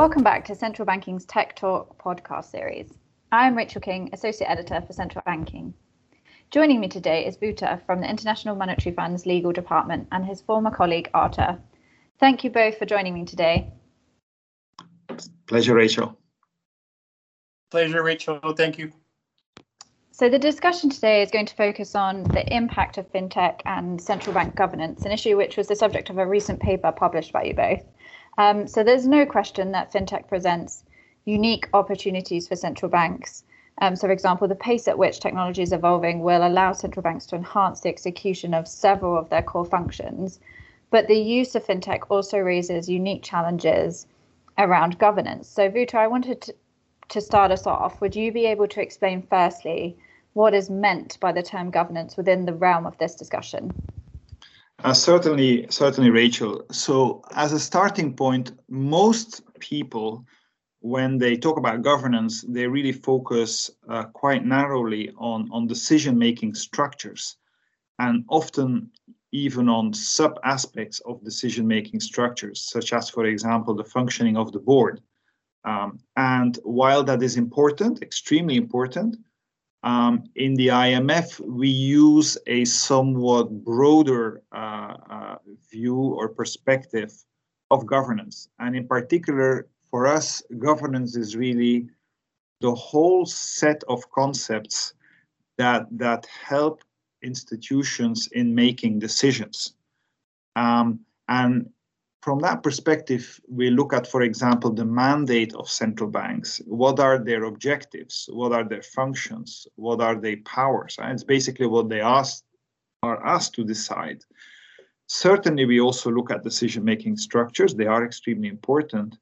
Welcome back to Central Banking's Tech Talk podcast series. I'm Rachel King, Associate Editor for Central Banking. Joining me today is Wouter from the International Monetary Fund's legal department and his former colleague Arthur. Thank you both for joining me today. Pleasure, Rachel. Pleasure, Rachel. Thank you. So the discussion today is going to focus on the impact of fintech and central bank governance, an issue which was the subject of a recent paper published by you both. Um, so there's no question that fintech presents unique opportunities for central banks. Um, so, for example, the pace at which technology is evolving will allow central banks to enhance the execution of several of their core functions. But the use of fintech also raises unique challenges around governance. So, Wouter, I wanted to, to start us off. Would you be able to explain firstly what is meant by the term governance within the realm of this discussion? Uh, certainly, certainly, Rachel. So, as a starting point, most people, when they talk about governance, they really focus uh, quite narrowly on, on decision making structures and often even on sub aspects of decision making structures, such as, for example, the functioning of the board. Um, and while that is important, extremely important, um, in the IMF, we use a somewhat broader uh, uh, view or perspective of governance. And in particular, for us, governance is really the whole set of concepts that, that help institutions in making decisions. Um, and from that perspective, we look at, for example, the mandate of central banks. What are their objectives? What are their functions? What are their powers? And it's basically what they ask, are asked to decide. Certainly, we also look at decision-making structures. They are extremely important.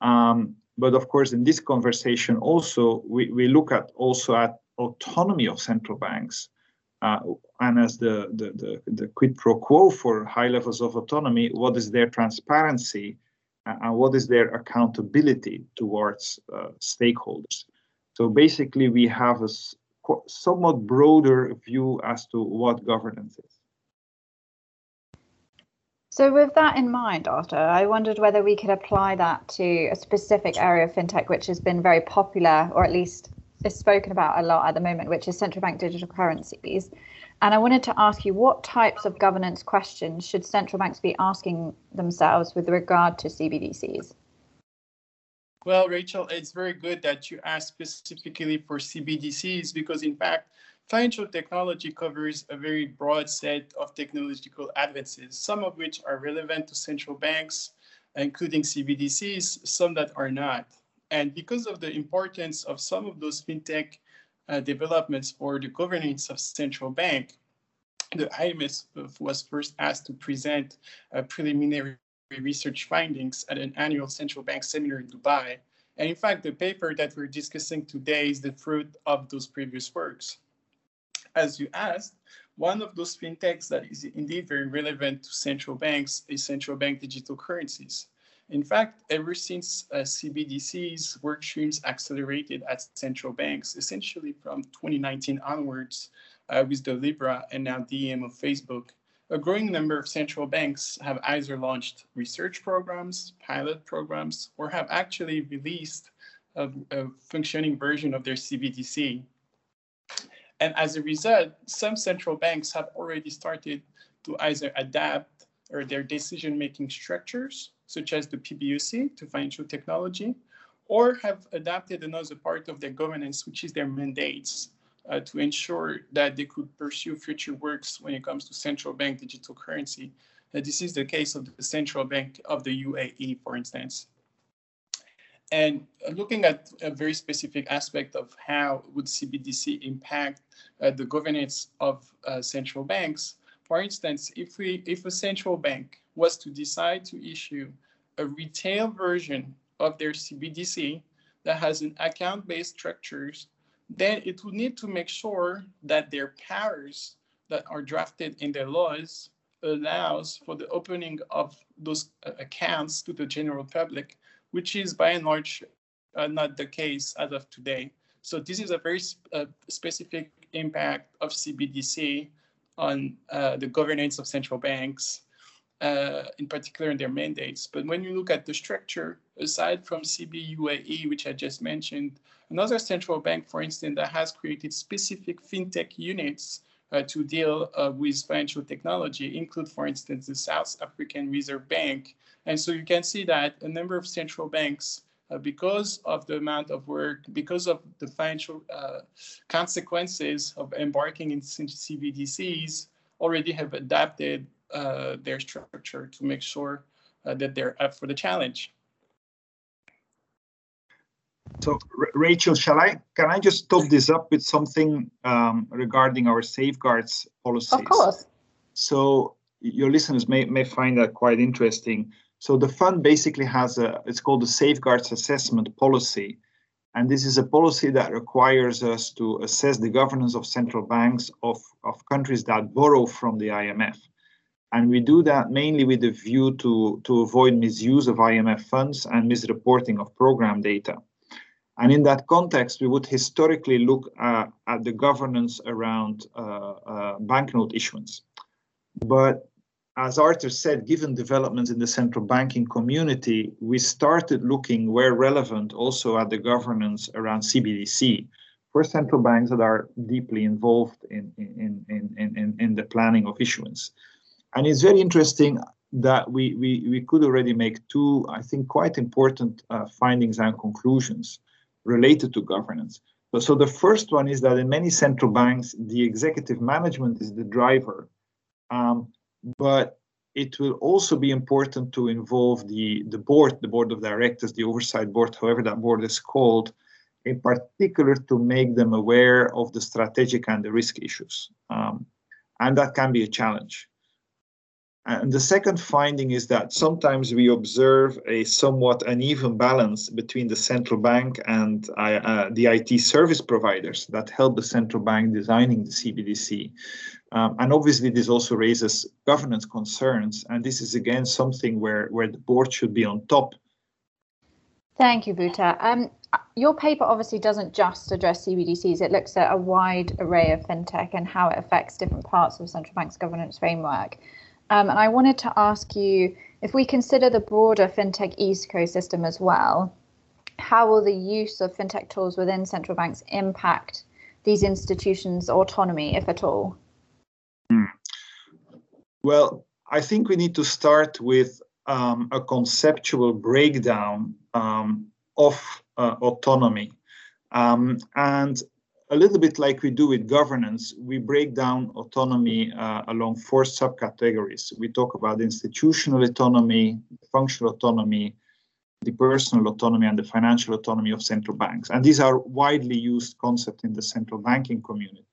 Um, but of course, in this conversation, also we, we look at also at autonomy of central banks uh, and as the, the, the, the, quid pro quo for high levels of autonomy, what is their transparency uh, and what is their accountability towards uh, stakeholders? So basically, we have a somewhat broader view as to what governance is. So, with that in mind, Arthur, I wondered whether we could apply that to a specific area of fintech which has been very popular, or at least is spoken about a lot at the moment, which is central bank digital currencies. And I wanted to ask you what types of governance questions should central banks be asking themselves with regard to CBDCs? Well, Rachel, it's very good that you asked specifically for CBDCs because, in fact, financial technology covers a very broad set of technological advances, some of which are relevant to central banks, including CBDCs, some that are not. And because of the importance of some of those fintech uh, developments for the governance of central bank, the IMF was first asked to present uh, preliminary research findings at an annual central bank seminar in Dubai. And in fact, the paper that we're discussing today is the fruit of those previous works. As you asked, one of those fintechs that is indeed very relevant to central banks is central bank digital currencies. In fact, ever since uh, CBDC's work streams accelerated at central banks, essentially from 2019 onwards, uh, with the Libra and now Diem of Facebook, a growing number of central banks have either launched research programs, pilot programs, or have actually released a, a functioning version of their CBDC. And as a result, some central banks have already started to either adapt or their decision-making structures such as the PBOC to financial technology, or have adapted another part of their governance, which is their mandates, uh, to ensure that they could pursue future works when it comes to central bank digital currency. Uh, this is the case of the central bank of the UAE, for instance. And uh, looking at a very specific aspect of how would CBDC impact uh, the governance of uh, central banks, for instance, if we if a central bank was to decide to issue a retail version of their CBDC that has an account-based structures, then it would need to make sure that their powers that are drafted in their laws allows for the opening of those uh, accounts to the general public, which is by and large uh, not the case as of today. So this is a very sp uh, specific impact of CBDC on uh, the governance of central banks uh, in particular in their mandates. But when you look at the structure, aside from CB UAE, which I just mentioned, another central bank, for instance, that has created specific fintech units uh, to deal uh, with financial technology include, for instance, the South African Reserve Bank. And so you can see that a number of central banks, uh, because of the amount of work, because of the financial uh, consequences of embarking in CBDCs, already have adapted uh, their structure to make sure uh, that they're up for the challenge. So, Rachel, shall I? Can I just top this up with something um, regarding our safeguards policies? Of course. So, your listeners may may find that quite interesting. So, the fund basically has a it's called the safeguards assessment policy, and this is a policy that requires us to assess the governance of central banks of of countries that borrow from the IMF. And we do that mainly with the view to, to avoid misuse of IMF funds and misreporting of program data. And in that context, we would historically look uh, at the governance around uh, uh, banknote issuance. But as Arthur said, given developments in the central banking community, we started looking where relevant also at the governance around CBDC for central banks that are deeply involved in, in, in, in, in the planning of issuance. And it's very interesting that we, we, we could already make two, I think, quite important uh, findings and conclusions related to governance. So, so the first one is that in many central banks, the executive management is the driver. Um, but it will also be important to involve the, the board, the board of directors, the oversight board, however that board is called, in particular to make them aware of the strategic and the risk issues. Um, and that can be a challenge. And the second finding is that sometimes we observe a somewhat uneven balance between the central bank and uh, uh, the IT service providers that help the central bank designing the CBDC. Um, and obviously, this also raises governance concerns. And this is again something where, where the board should be on top. Thank you, Wouter. Um, your paper obviously doesn't just address CBDCs, it looks at a wide array of fintech and how it affects different parts of central bank's governance framework. Um, and I wanted to ask you if we consider the broader fintech ecosystem as well, how will the use of fintech tools within central banks impact these institutions' autonomy, if at all? Hmm. Well, I think we need to start with um, a conceptual breakdown um, of uh, autonomy. Um, and a little bit like we do with governance, we break down autonomy uh, along four subcategories. We talk about institutional autonomy, functional autonomy, the personal autonomy, and the financial autonomy of central banks. And these are widely used concepts in the central banking community.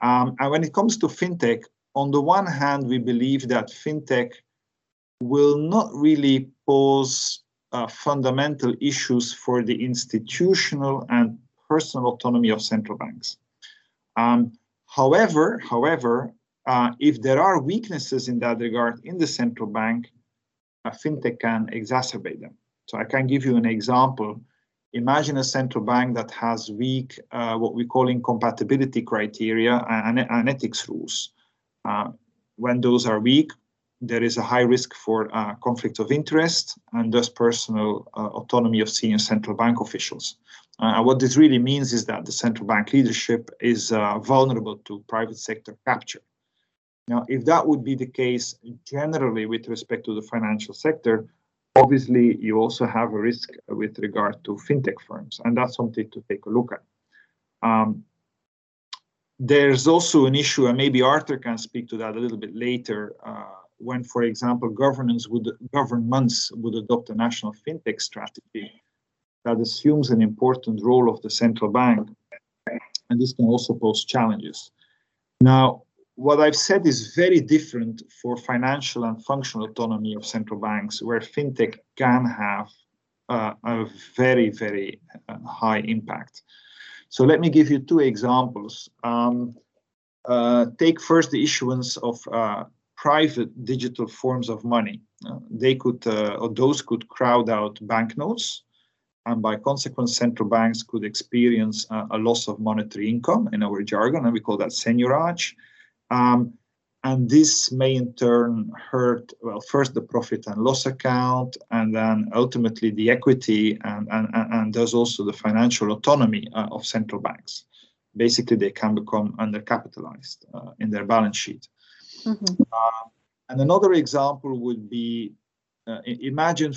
Um, and when it comes to fintech, on the one hand, we believe that fintech will not really pose uh, fundamental issues for the institutional and personal autonomy of central banks. Um, however, however, uh, if there are weaknesses in that regard in the central bank, a fintech can exacerbate them. So I can give you an example. Imagine a central bank that has weak, uh, what we call incompatibility criteria and, and ethics rules. Uh, when those are weak, there is a high risk for uh, conflict of interest and thus personal uh, autonomy of senior central bank officials. Uh, what this really means is that the central bank leadership is uh, vulnerable to private sector capture. Now, if that would be the case generally with respect to the financial sector, obviously you also have a risk with regard to fintech firms, and that's something to take a look at. Um, there's also an issue, and maybe Arthur can speak to that a little bit later, uh, when, for example, governance would governments would adopt a national fintech strategy that assumes an important role of the central bank. And this can also pose challenges. Now, what I've said is very different for financial and functional autonomy of central banks, where fintech can have uh, a very, very uh, high impact. So let me give you two examples. Um, uh, take first the issuance of uh, private digital forms of money. Uh, they could, uh, or those could crowd out banknotes and by consequence, central banks could experience uh, a loss of monetary income in our jargon, and we call that seigniorage. Um, and this may in turn hurt, well, first the profit and loss account, and then ultimately the equity, and, and, and thus also the financial autonomy uh, of central banks. Basically, they can become undercapitalized uh, in their balance sheet. Mm-hmm. Uh, and another example would be uh, imagine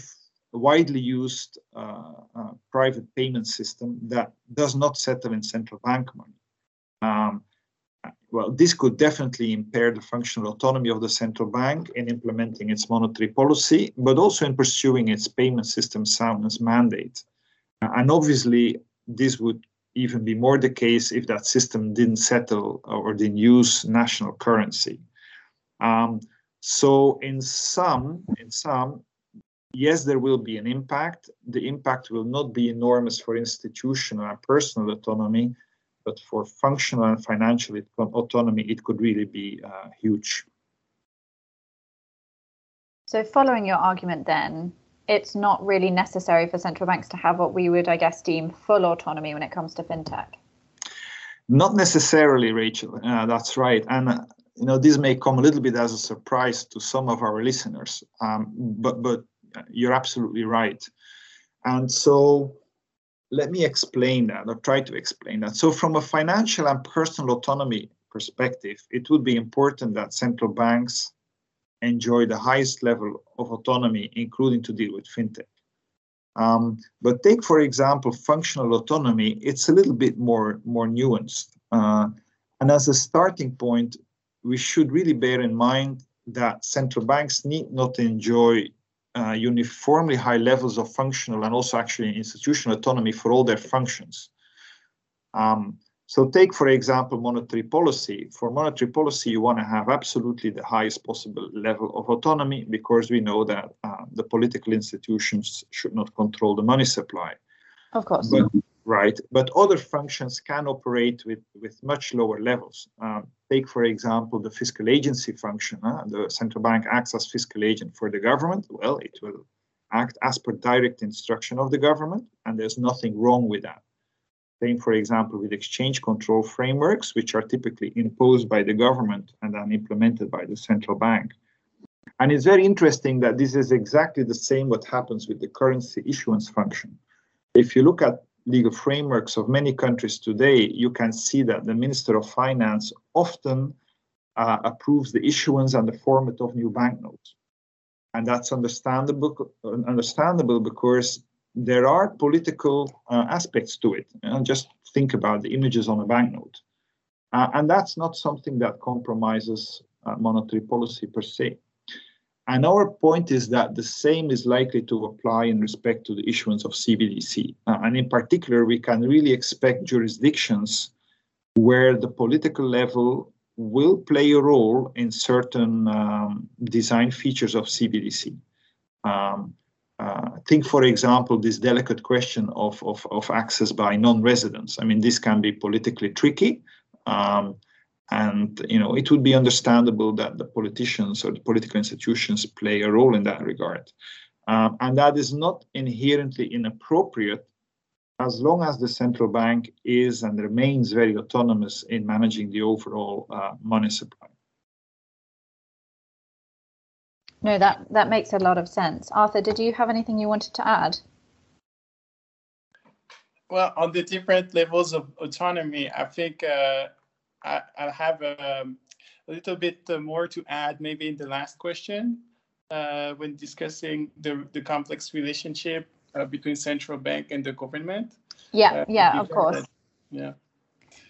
widely used uh, uh, private payment system that does not settle in central bank money. Um, well, this could definitely impair the functional autonomy of the central bank in implementing its monetary policy, but also in pursuing its payment system soundness mandate. And obviously, this would even be more the case if that system didn't settle or didn't use national currency. Um, so in some, in some, yes, there will be an impact. The impact will not be enormous for institutional and personal autonomy, but for functional and financial autonomy, it could really be uh, huge. So, following your argument, then, it's not really necessary for central banks to have what we would, I guess, deem full autonomy when it comes to fintech. Not necessarily, Rachel. Uh, that's right. And uh, you know, this may come a little bit as a surprise to some of our listeners, um, but but you're absolutely right. And so let me explain that or try to explain that. So, from a financial and personal autonomy perspective, it would be important that central banks enjoy the highest level of autonomy, including to deal with fintech. Um, but take, for example, functional autonomy, it's a little bit more, more nuanced. Uh, and as a starting point, we should really bear in mind that central banks need not enjoy uh, uniformly high levels of functional and also actually institutional autonomy for all their functions. Um, so take, for example, monetary policy. For monetary policy, you want to have absolutely the highest possible level of autonomy because we know that uh, the political institutions should not control the money supply. Of course. But, right. But other functions can operate with, with much lower levels. Um, take, for example, the fiscal agency function. The central bank acts as fiscal agent for the government. Well, it will act as per direct instruction of the government, and there's nothing wrong with that. Same, for example, with exchange control frameworks, which are typically imposed by the government and then implemented by the central bank. And it's very interesting that this is exactly the same what happens with the currency issuance function. If you look at legal frameworks of many countries today, you can see that the Minister of Finance often uh, approves the issuance and the format of new banknotes. And that's understandable, understandable because there are political uh, aspects to it. And just think about the images on a banknote. Uh, and that's not something that compromises uh, monetary policy per se. And our point is that the same is likely to apply in respect to the issuance of CBDC. Uh, and in particular, we can really expect jurisdictions where the political level will play a role in certain um, design features of CBDC. Um, uh, think, for example, this delicate question of, of, of access by non-residents. I mean, this can be politically tricky. Um, and you know, it would be understandable that the politicians or the political institutions play a role in that regard. Um, and that is not inherently inappropriate as long as the central bank is and remains very autonomous in managing the overall uh, money supply. No, that, that makes a lot of sense. Arthur, did you have anything you wanted to add? Well, on the different levels of autonomy, I think uh, I, I have um, a little bit uh, more to add maybe in the last question uh, when discussing the, the complex relationship uh, between central bank and the government. Yeah, uh, yeah, of course. That, yeah.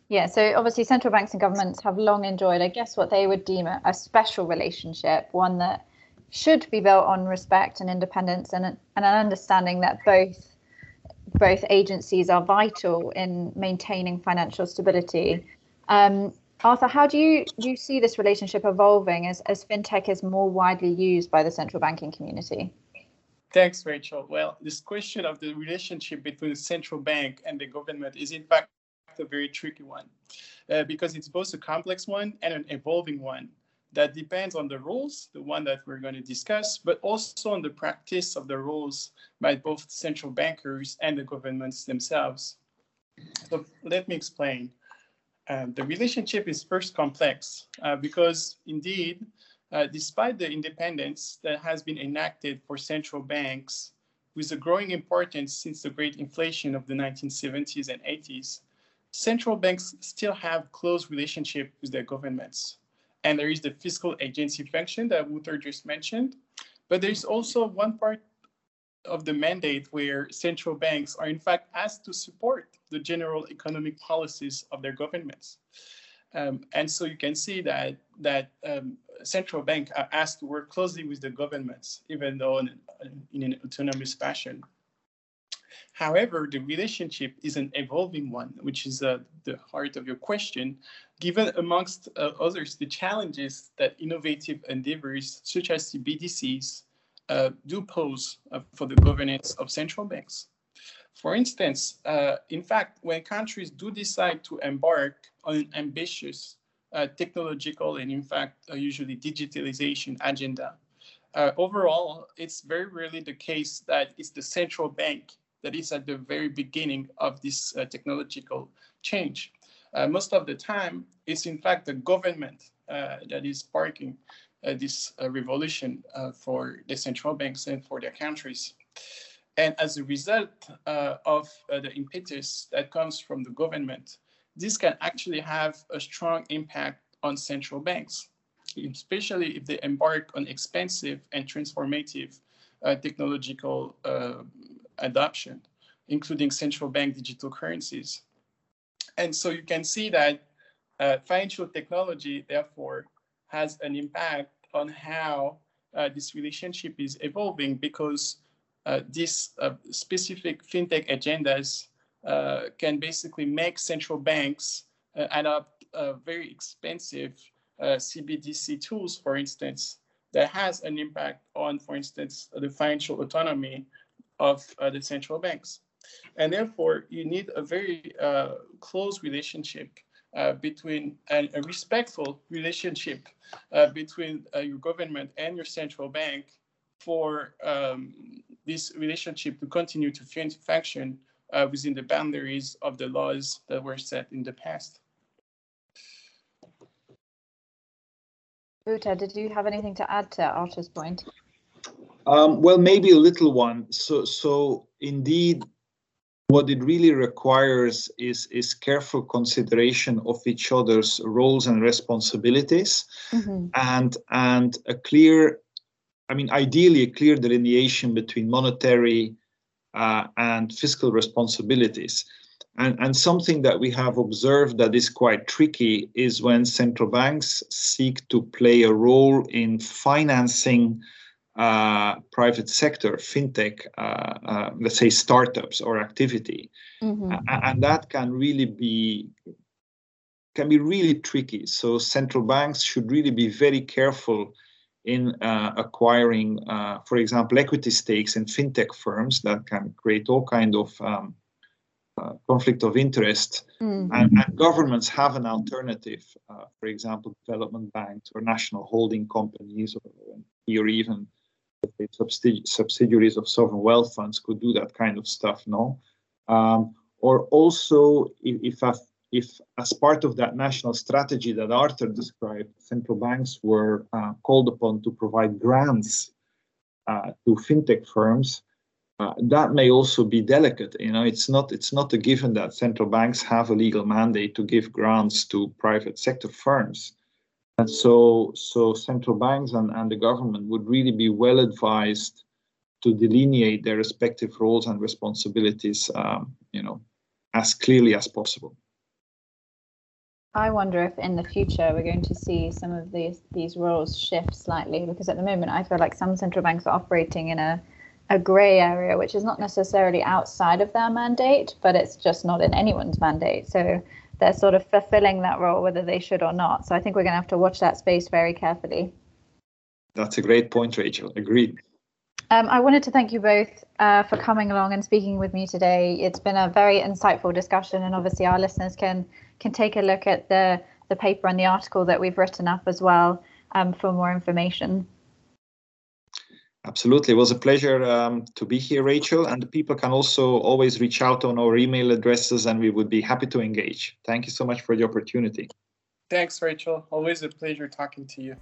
Yeah, so obviously central banks and governments have long enjoyed, I guess, what they would deem a, a special relationship, one that should be built on respect and independence and, and an understanding that both both agencies are vital in maintaining financial stability um, Arthur, how do you do you see this relationship evolving as, as fintech is more widely used by the central banking community? Thanks, Rachel. Well, this question of the relationship between the central bank and the government is in fact a very tricky one uh, because it's both a complex one and an evolving one that depends on the rules, the one that we're going to discuss, but also on the practice of the rules by both central bankers and the governments themselves. So let me explain. The relationship is first complex uh, because indeed, uh, despite the independence that has been enacted for central banks with a growing importance since the great inflation of the 1970s and 80s, central banks still have close relationship with their governments. And there is the fiscal agency function that Wouter just mentioned, but there's also one part of the mandate where central banks are in fact asked to support the general economic policies of their governments. Um, and so you can see that that um, central bank are asked to work closely with the governments, even though in, in an autonomous fashion. However, the relationship is an evolving one, which is uh, the heart of your question, given amongst uh, others the challenges that innovative endeavors such as CBDCs do pose uh, for the governance of central banks. For instance, uh, in fact, when countries do decide to embark on an ambitious uh, technological and in fact uh, usually digitalization agenda, uh, overall, it's very rarely the case that it's the central bank that is at the very beginning of this uh, technological change. Uh, most of the time, it's in fact the government that is sparking this revolution for the central banks and for their countries. And as a result uh, of uh, the impetus that comes from the government, this can actually have a strong impact on central banks, especially if they embark on expensive and transformative uh, technological uh, adoption, including central bank digital currencies. And so you can see that uh, financial technology, therefore, has an impact on how uh, this relationship is evolving because uh, these uh, specific fintech agendas uh, can basically make central banks adopt very expensive CBDC tools, for instance, that has an impact on, for instance, the financial autonomy of the central banks. And therefore, you need a very close relationship uh, between and a respectful relationship uh, between uh, your government and your central bank for um, this relationship to continue to function uh, within the boundaries of the laws that were set in the past. Wouter, did you have anything to add to Arthur's point? Um, well, maybe a little one. So, so indeed, what it really requires is is careful consideration of each other's roles and responsibilities, mm-hmm. and and a clear I mean, ideally, a clear delineation between monetary uh, and fiscal responsibilities. And, and something that we have observed that is quite tricky is when central banks seek to play a role in financing private sector, fintech, uh, uh, let's say startups or activity, mm-hmm. and that can really be can be really tricky. So central banks should really be very careful in uh, acquiring, uh, for example, equity stakes in fintech firms that can create all kind of um, uh, conflict of interest. Mm. And, and, governments have an alternative, uh, for example, development banks or national holding companies, or, or even subsidiaries of sovereign wealth funds could do that kind of stuff. No, um, or also if, if if, as part of that national strategy that Arthur described, central banks were uh, called upon to provide grants uh, to fintech firms, uh, that may also be delicate. You know, it's not it's not a given that central banks have a legal mandate to give grants to private sector firms. And so, so central banks and, and the government would really be well advised to delineate their respective roles and responsibilities, um, you know, as clearly as possible. I wonder if in the future we're going to see some of these these roles shift slightly because at the moment I feel like some central banks are operating in a a grey area which is not necessarily outside of their mandate, but it's just not in anyone's mandate. So they're sort of fulfilling that role whether they should or not. So I think we're going to have to watch that space very carefully. That's a great point, Rachel. Agreed. Um, I wanted to thank you both uh, for coming along and speaking with me today. It's been a very insightful discussion, and obviously our listeners can can take a look at the, the paper and the article that we've written up as well um, for more information. Absolutely. It was a pleasure um, to be here, Rachel. And people can also always reach out on our email addresses and we would be happy to engage. Thank you so much for the opportunity. Thanks, Rachel. Always a pleasure talking to you.